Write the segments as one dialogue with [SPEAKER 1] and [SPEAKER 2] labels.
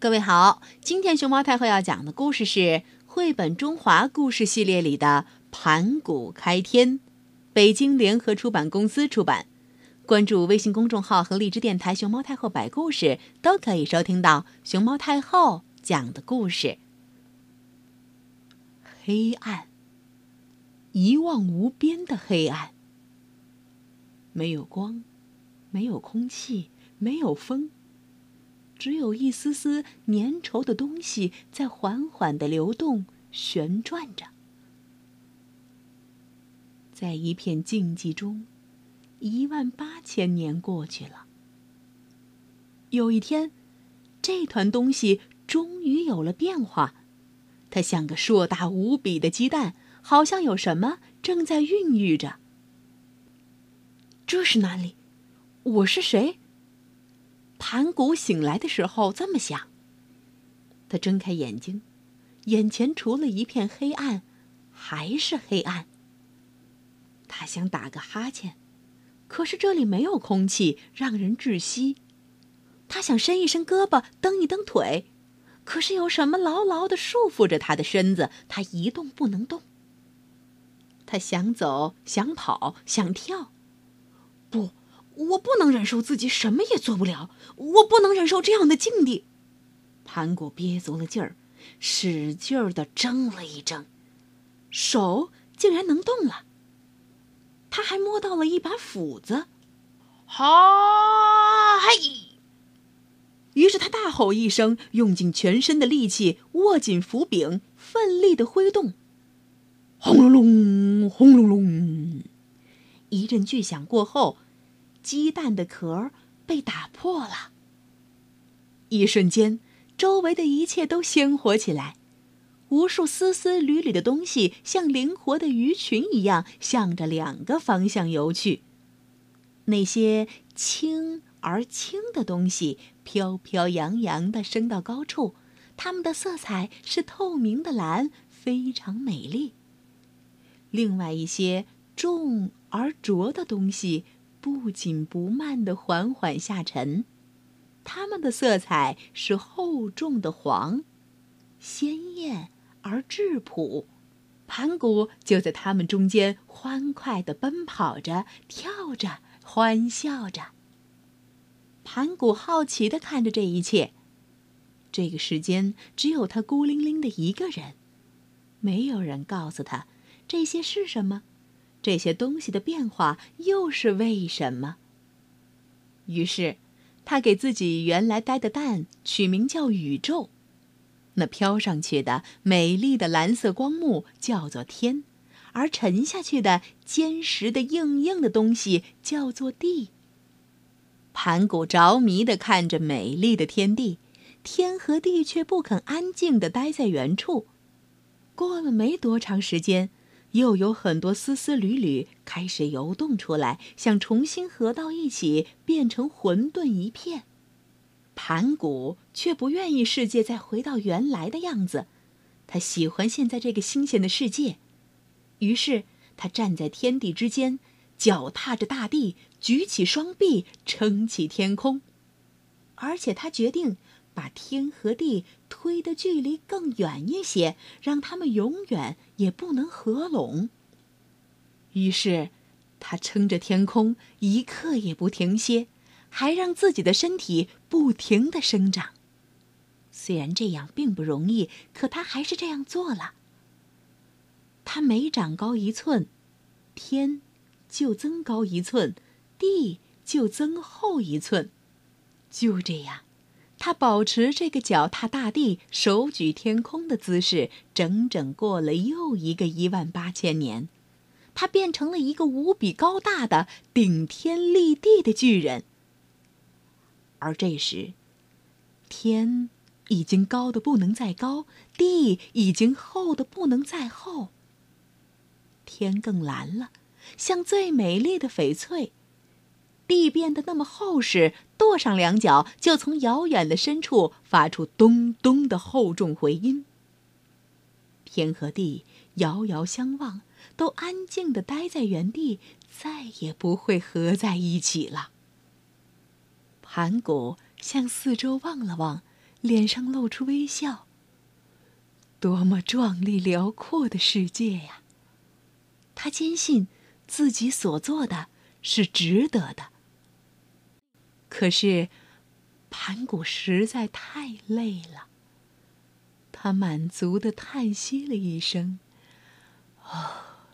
[SPEAKER 1] 各位好，今天熊猫太后要讲的故事是绘本中华故事系列里的《盘古开天》，北京联合出版公司出版。关注微信公众号和荔枝电台“熊猫太后摆故事”，都可以收听到熊猫太后讲的故事。黑暗，一望无边的黑暗，没有光，没有空气，没有风。只有一丝丝粘稠的东西在缓缓的流动、旋转着。在一片静寂中，一万八千年过去了。有一天，这团东西终于有了变化，它像个硕大无比的鸡蛋，好像有什么正在孕育着。这是哪里？我是谁？盘古醒来的时候这么想。他睁开眼睛，眼前除了一片黑暗，还是黑暗。他想打个哈欠，可是这里没有空气，让人窒息。他想伸一伸胳膊，蹬一蹬腿，可是有什么牢牢的束缚着他的身子，他一动不能动。他想走，想跑，想跳，不。我不能忍受自己什么也做不了，我不能忍受这样的境地。盘古憋足了劲儿，使劲儿的挣了一挣，手竟然能动了。他还摸到了一把斧子，哈嘿！于是他大吼一声，用尽全身的力气握紧斧柄，奋力的挥动。轰隆隆，轰隆隆，一阵巨响过后。鸡蛋的壳被打破了。一瞬间，周围的一切都鲜活起来，无数丝丝缕缕的东西像灵活的鱼群一样，向着两个方向游去。那些轻而轻的东西飘飘扬扬地升到高处，它们的色彩是透明的蓝，非常美丽。另外一些重而浊的东西。不紧不慢地缓缓下沉，它们的色彩是厚重的黄，鲜艳而质朴。盘古就在它们中间欢快地奔跑着、跳着、欢笑着。盘古好奇地看着这一切。这个时间只有他孤零零的一个人，没有人告诉他这些是什么。这些东西的变化又是为什么？于是，他给自己原来待的蛋取名叫宇宙，那飘上去的美丽的蓝色光幕叫做天，而沉下去的坚实的硬硬的东西叫做地。盘古着迷地看着美丽的天地，天和地却不肯安静地待在原处。过了没多长时间。又有很多丝丝缕缕开始游动出来，想重新合到一起，变成混沌一片。盘古却不愿意世界再回到原来的样子，他喜欢现在这个新鲜的世界。于是他站在天地之间，脚踏着大地，举起双臂撑起天空，而且他决定。把天和地推的距离更远一些，让他们永远也不能合拢。于是，他撑着天空，一刻也不停歇，还让自己的身体不停的生长。虽然这样并不容易，可他还是这样做了。他每长高一寸，天就增高一寸，地就增厚一寸。就这样。他保持这个脚踏大地、手举天空的姿势，整整过了又一个一万八千年，他变成了一个无比高大的、顶天立地的巨人。而这时，天已经高的不能再高，地已经厚的不能再厚。天更蓝了，像最美丽的翡翠。地变得那么厚实，跺上两脚就从遥远的深处发出咚咚的厚重回音。天和地遥遥相望，都安静的待在原地，再也不会合在一起了。盘古向四周望了望，脸上露出微笑。多么壮丽辽阔的世界呀！他坚信自己所做的是值得的。可是，盘古实在太累了。他满足的叹息了一声，啊，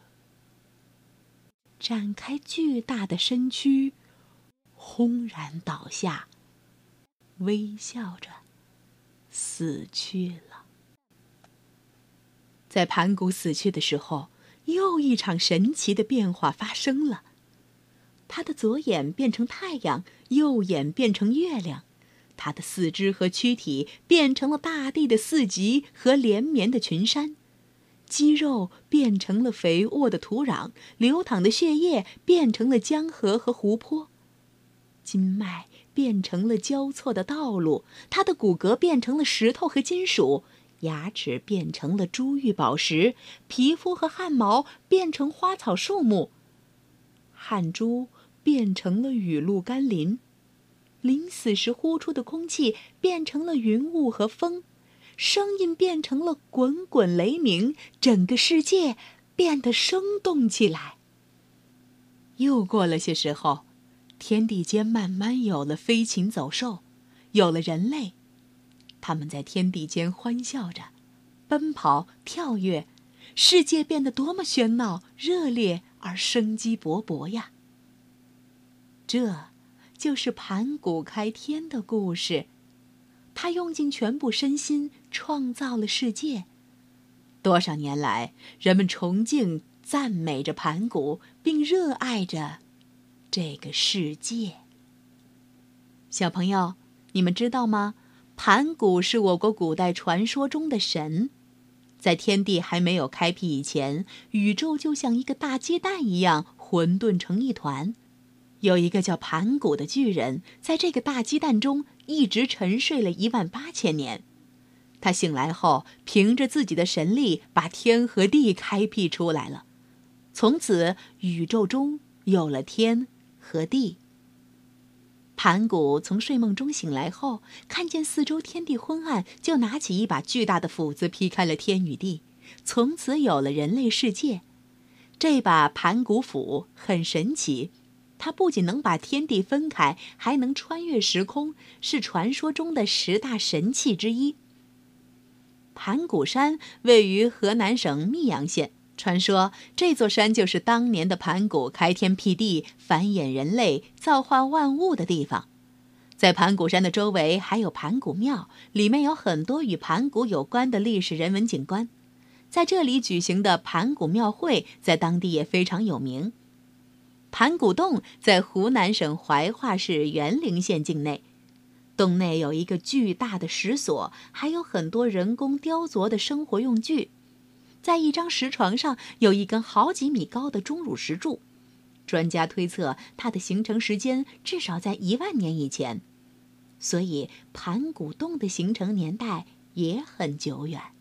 [SPEAKER 1] 展开巨大的身躯，轰然倒下，微笑着死去了。在盘古死去的时候，又一场神奇的变化发生了。他的左眼变成太阳，右眼变成月亮；他的四肢和躯体变成了大地的四极和连绵的群山；肌肉变成了肥沃的土壤，流淌的血液变成了江河和湖泊；筋脉变成了交错的道路，他的骨骼变成了石头和金属。牙齿变成了珠玉宝石，皮肤和汗毛变成花草树木，汗珠变成了雨露甘霖，临死时呼出的空气变成了云雾和风，声音变成了滚滚雷鸣，整个世界变得生动起来。又过了些时候，天地间慢慢有了飞禽走兽，有了人类。他们在天地间欢笑着，奔跑、跳跃，世界变得多么喧闹、热烈而生机勃勃呀！这，就是盘古开天的故事。他用尽全部身心创造了世界。多少年来，人们崇敬、赞美着盘古，并热爱着这个世界。小朋友，你们知道吗？盘古是我国古代传说中的神，在天地还没有开辟以前，宇宙就像一个大鸡蛋一样混沌成一团。有一个叫盘古的巨人，在这个大鸡蛋中一直沉睡了一万八千年。他醒来后，凭着自己的神力，把天和地开辟出来了。从此，宇宙中有了天和地。盘古从睡梦中醒来后，看见四周天地昏暗，就拿起一把巨大的斧子劈开了天与地，从此有了人类世界。这把盘古斧很神奇，它不仅能把天地分开，还能穿越时空，是传说中的十大神器之一。盘古山位于河南省泌阳县。传说这座山就是当年的盘古开天辟地、繁衍人类、造化万物的地方。在盘古山的周围还有盘古庙，里面有很多与盘古有关的历史人文景观。在这里举行的盘古庙会，在当地也非常有名。盘古洞在湖南省怀化市沅陵县境内，洞内有一个巨大的石锁，还有很多人工雕琢的生活用具。在一张石床上有一根好几米高的钟乳石柱，专家推测它的形成时间至少在一万年以前，所以盘古洞的形成年代也很久远。